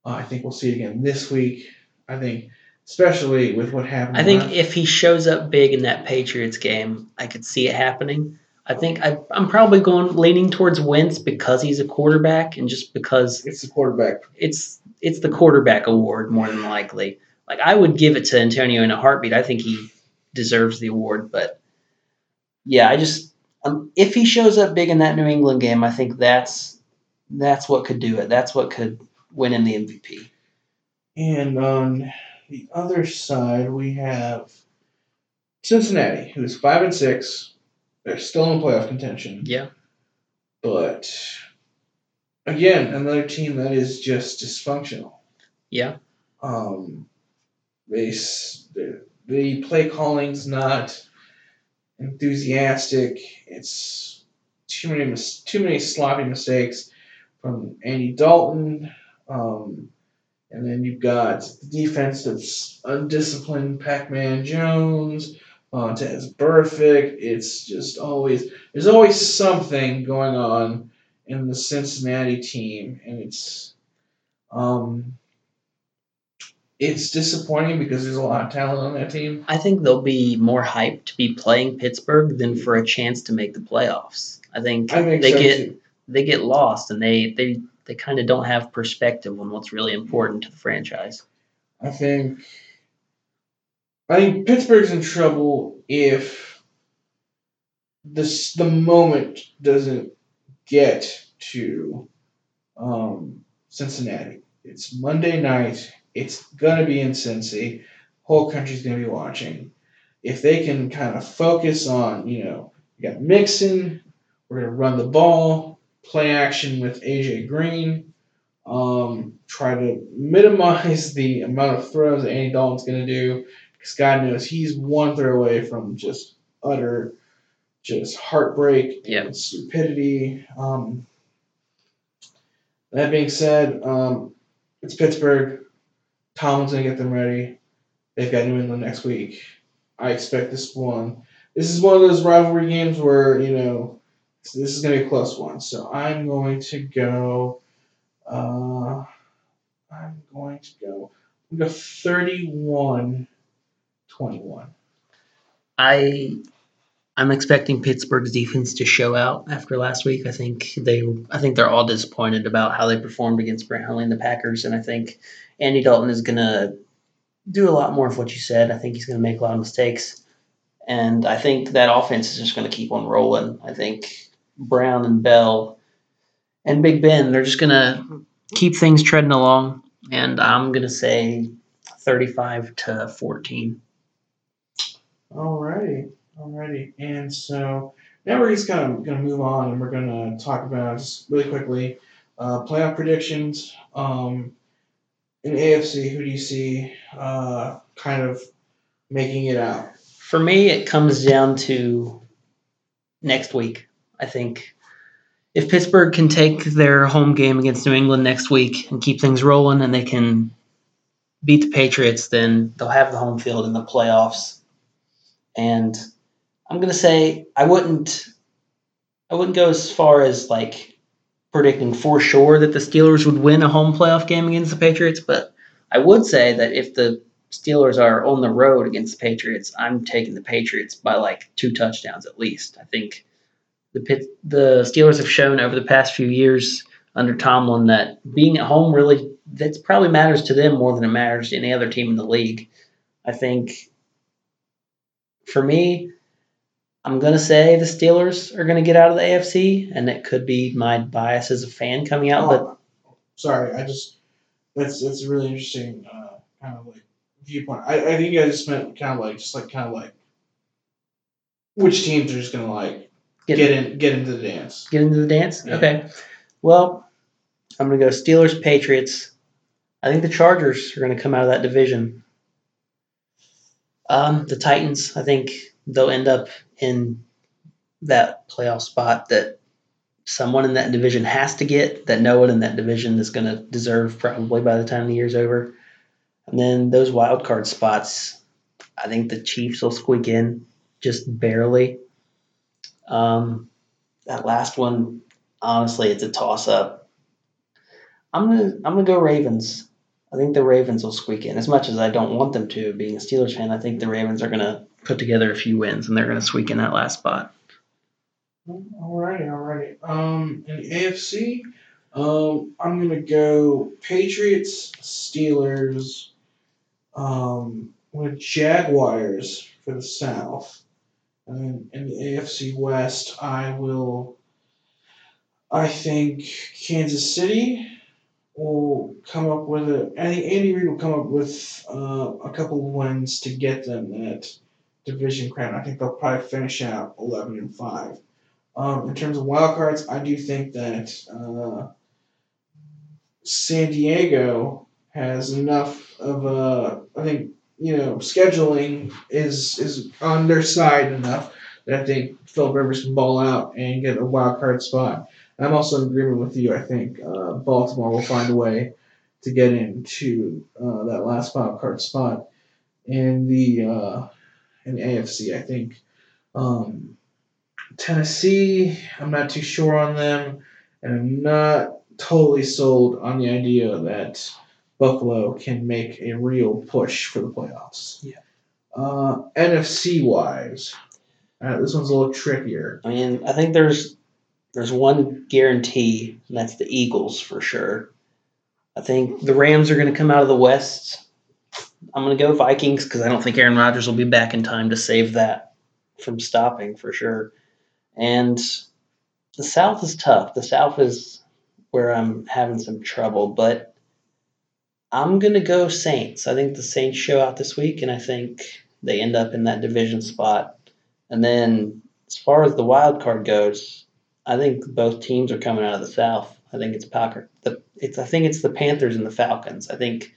Uh, I think we'll see it again this week. I think, especially with what happened. I think last- if he shows up big in that Patriots game, I could see it happening. I think I, I'm probably going leaning towards Wentz because he's a quarterback and just because it's the quarterback. it's it's the quarterback award more than likely. Like I would give it to Antonio in a heartbeat. I think he deserves the award, but yeah, I just um, if he shows up big in that New England game, I think that's that's what could do it. That's what could win him the MVP. And on the other side, we have Cincinnati, who's five and six. They're still in playoff contention, Yeah, but again, another team that is just dysfunctional. yeah, Um, they the, play calling's not enthusiastic. It's too many too many sloppy mistakes from Andy Dalton. Um, and then you've got the defense that's undisciplined Pac-Man Jones, uh, Tez Burfict. It's just always there's always something going on in the Cincinnati team, and it's um, it's disappointing because there's a lot of talent on that team. I think they'll be more hyped to be playing Pittsburgh than for a chance to make the playoffs. I think, I think they so get too. they get lost and they they they kind of don't have perspective on what's really important to the franchise. I think I think Pittsburgh's in trouble if this the moment doesn't get to um, Cincinnati. It's Monday night. It's gonna be in Cincy. Whole country's gonna be watching. If they can kind of focus on, you know, we got Mixon. We're gonna run the ball, play action with AJ Green. Um, try to minimize the amount of throws that Andy Dalton's to do because God knows he's one throw away from just utter, just heartbreak Yeah. and stupidity. Um, that being said, um, it's Pittsburgh. Tomlin's going to get them ready. They've got New England next week. I expect this one. This is one of those rivalry games where, you know, this is going to be a close one. So I'm going to go. Uh, I'm going to go. I'm going to go 31 21. I I'm expecting Pittsburgh's defense to show out after last week. I think they I think they're all disappointed about how they performed against Hundley and the Packers, and I think Andy Dalton is gonna do a lot more of what you said. I think he's gonna make a lot of mistakes, and I think that offense is just gonna keep on rolling. I think Brown and Bell and Big Ben they're just gonna keep things treading along, and I'm gonna say 35 to 14. Alrighty. Alrighty. And so now we're just kind of going to move on and we're going to talk about just really quickly uh, playoff predictions. Um, in AFC, who do you see uh, kind of making it out? For me, it comes down to next week. I think if Pittsburgh can take their home game against New England next week and keep things rolling and they can beat the Patriots, then they'll have the home field in the playoffs. And I'm to say I wouldn't I wouldn't go as far as like predicting for sure that the Steelers would win a home playoff game against the Patriots, but I would say that if the Steelers are on the road against the Patriots, I'm taking the Patriots by like two touchdowns at least. I think the Pit, the Steelers have shown over the past few years under Tomlin that being at home really that's probably matters to them more than it matters to any other team in the league. I think for me, I'm gonna say the Steelers are gonna get out of the AFC, and it could be my bias as a fan coming out, but Oh, sorry, I just that's that's a really interesting uh, kind of like viewpoint. I, I think I just meant kind of like just like kind of like which teams are just gonna like Get- get, in get into the dance. Get into the dance? Yeah. Okay. Well, I'm going to go Steelers, Patriots. I think the Chargers are going to come out of that division. Um, the Titans, I think they'll end up in that playoff spot that someone in that division has to get, that no one in that division is going to deserve probably by the time the year's over. And then those wild card spots, I think the Chiefs will squeak in just barely. Um, that last one, honestly, it's a toss up. I'm gonna I'm gonna go Ravens. I think the Ravens will squeak in. As much as I don't want them to, being a Steelers fan, I think the Ravens are gonna put together a few wins and they're gonna squeak in that last spot. Alrighty, alrighty. Um, in the AFC, um, I'm gonna go Patriots, Steelers, um, with Jaguars for the South, and in the AFC West, I will. I think Kansas City will come up with a. Think Andy Reid will come up with uh, a couple of wins to get them that division crown. I think they'll probably finish out eleven and five. Um, in terms of wild cards, I do think that uh, San Diego has enough of a. I think you know scheduling is is on their side enough that I think Philip Rivers can ball out and get a wild card spot. I'm also in agreement with you. I think uh, Baltimore will find a way to get into uh, that last wild card spot in the uh, in the AFC. I think. Um, Tennessee, I'm not too sure on them, and I'm not totally sold on the idea that Buffalo can make a real push for the playoffs. Yeah. Uh, NFC wise, uh, this one's a little trickier. I mean, I think there's there's one guarantee, and that's the Eagles for sure. I think the Rams are going to come out of the West. I'm going to go Vikings because I don't think Aaron Rodgers will be back in time to save that from stopping for sure. And the South is tough. The South is where I'm having some trouble, but I'm going to go Saints. I think the Saints show out this week, and I think they end up in that division spot. And then as far as the wild card goes, I think both teams are coming out of the South. I think it's Packer. The it's I think it's the Panthers and the Falcons. I think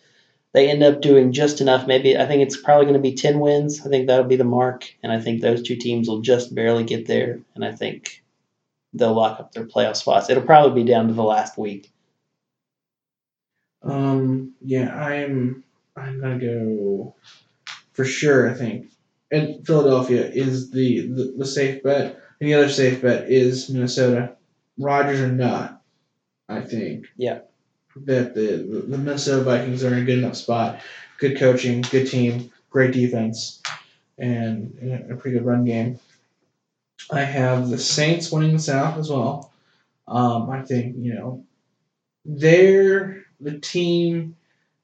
they end up doing just enough. Maybe I think it's probably going to be ten wins. I think that'll be the mark, and I think those two teams will just barely get there. And I think they'll lock up their playoff spots. It'll probably be down to the last week. Um, yeah, I'm I'm gonna go for sure. I think, and Philadelphia is the the, the safe bet. And the other safe bet is Minnesota. Rodgers or not, I think. Yeah. That the the Minnesota Vikings are in a good enough spot. Good coaching, good team, great defense, and a pretty good run game. I have the Saints winning the South as well. Um, I think you know they're the team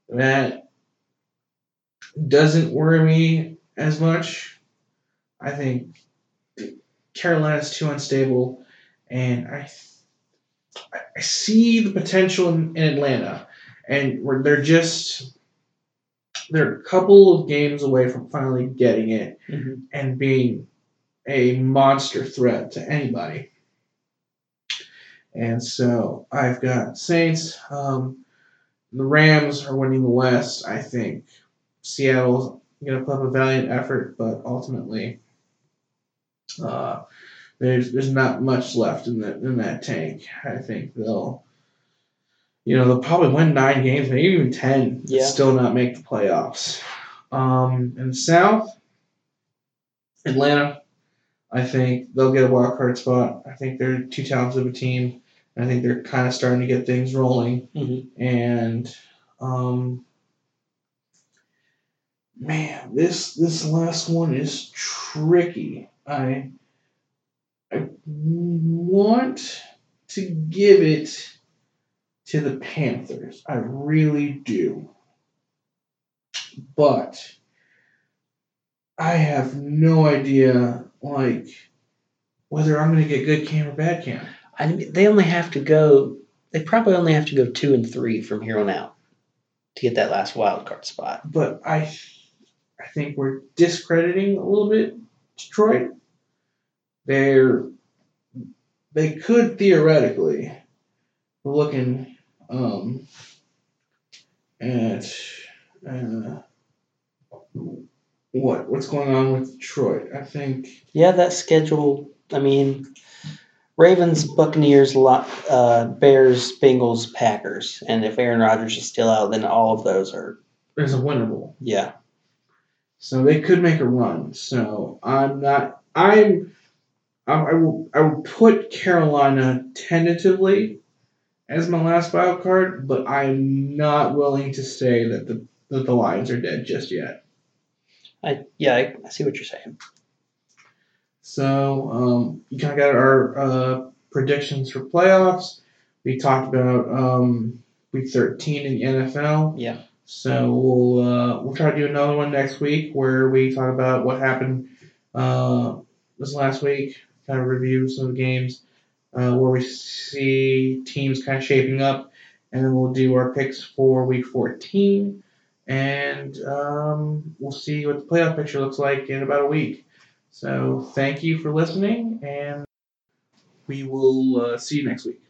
that doesn't worry me as much. I think Carolina's too unstable, and I I see the potential in, in Atlanta, and they're just they're a couple of games away from finally getting it Mm-hmm. and being a monster threat to anybody. And so I've got Saints. Um, the Rams are winning the West. I think Seattle's going to put up a valiant effort, but ultimately, uh, there's there's not much left in that in that tank. I think they'll, you know, they'll probably win nine games, maybe even ten, Yeah. still not make the playoffs. Um, in the South, Atlanta, I think they'll get a wild card spot. I think they're too talented of a team. I think they're kind of starting to get things rolling. Mm-hmm. And um, man, this this last one is tricky. I I want to give it to the Panthers. I really do. But I have no idea like whether I'm gonna get good cam or bad cam. I mean, they only have to go. They probably only have to go two and three from here on out to get that last wild card spot. But I I think we're discrediting a little bit Detroit. They're they could theoretically looking um, at uh, what what's going on with Detroit. I think Yeah, that schedule. I mean, Ravens, Buccaneers, uh, Bears, Bengals, Packers, and if Aaron Rodgers is still out, then all of those are there's a winnable. yeah. So they could make a run. So I'm not. I'm. I, will. I will put Carolina tentatively as my last wild card, but I'm not willing to say that the that the Lions are dead just yet. I yeah, I, I see what you're saying. So um, you kind of got our uh, predictions for playoffs. We talked about um, week 13 in the NFL. Yeah. So we'll uh, we'll try to do another one next week where we talk about what happened uh, this last week, kind of review some of the games uh, where we see teams kind of shaping up, and then we'll do our picks for week 14, and um, we'll see what the playoff picture looks like in about a week. So thank you for listening, and we will uh, see you next week.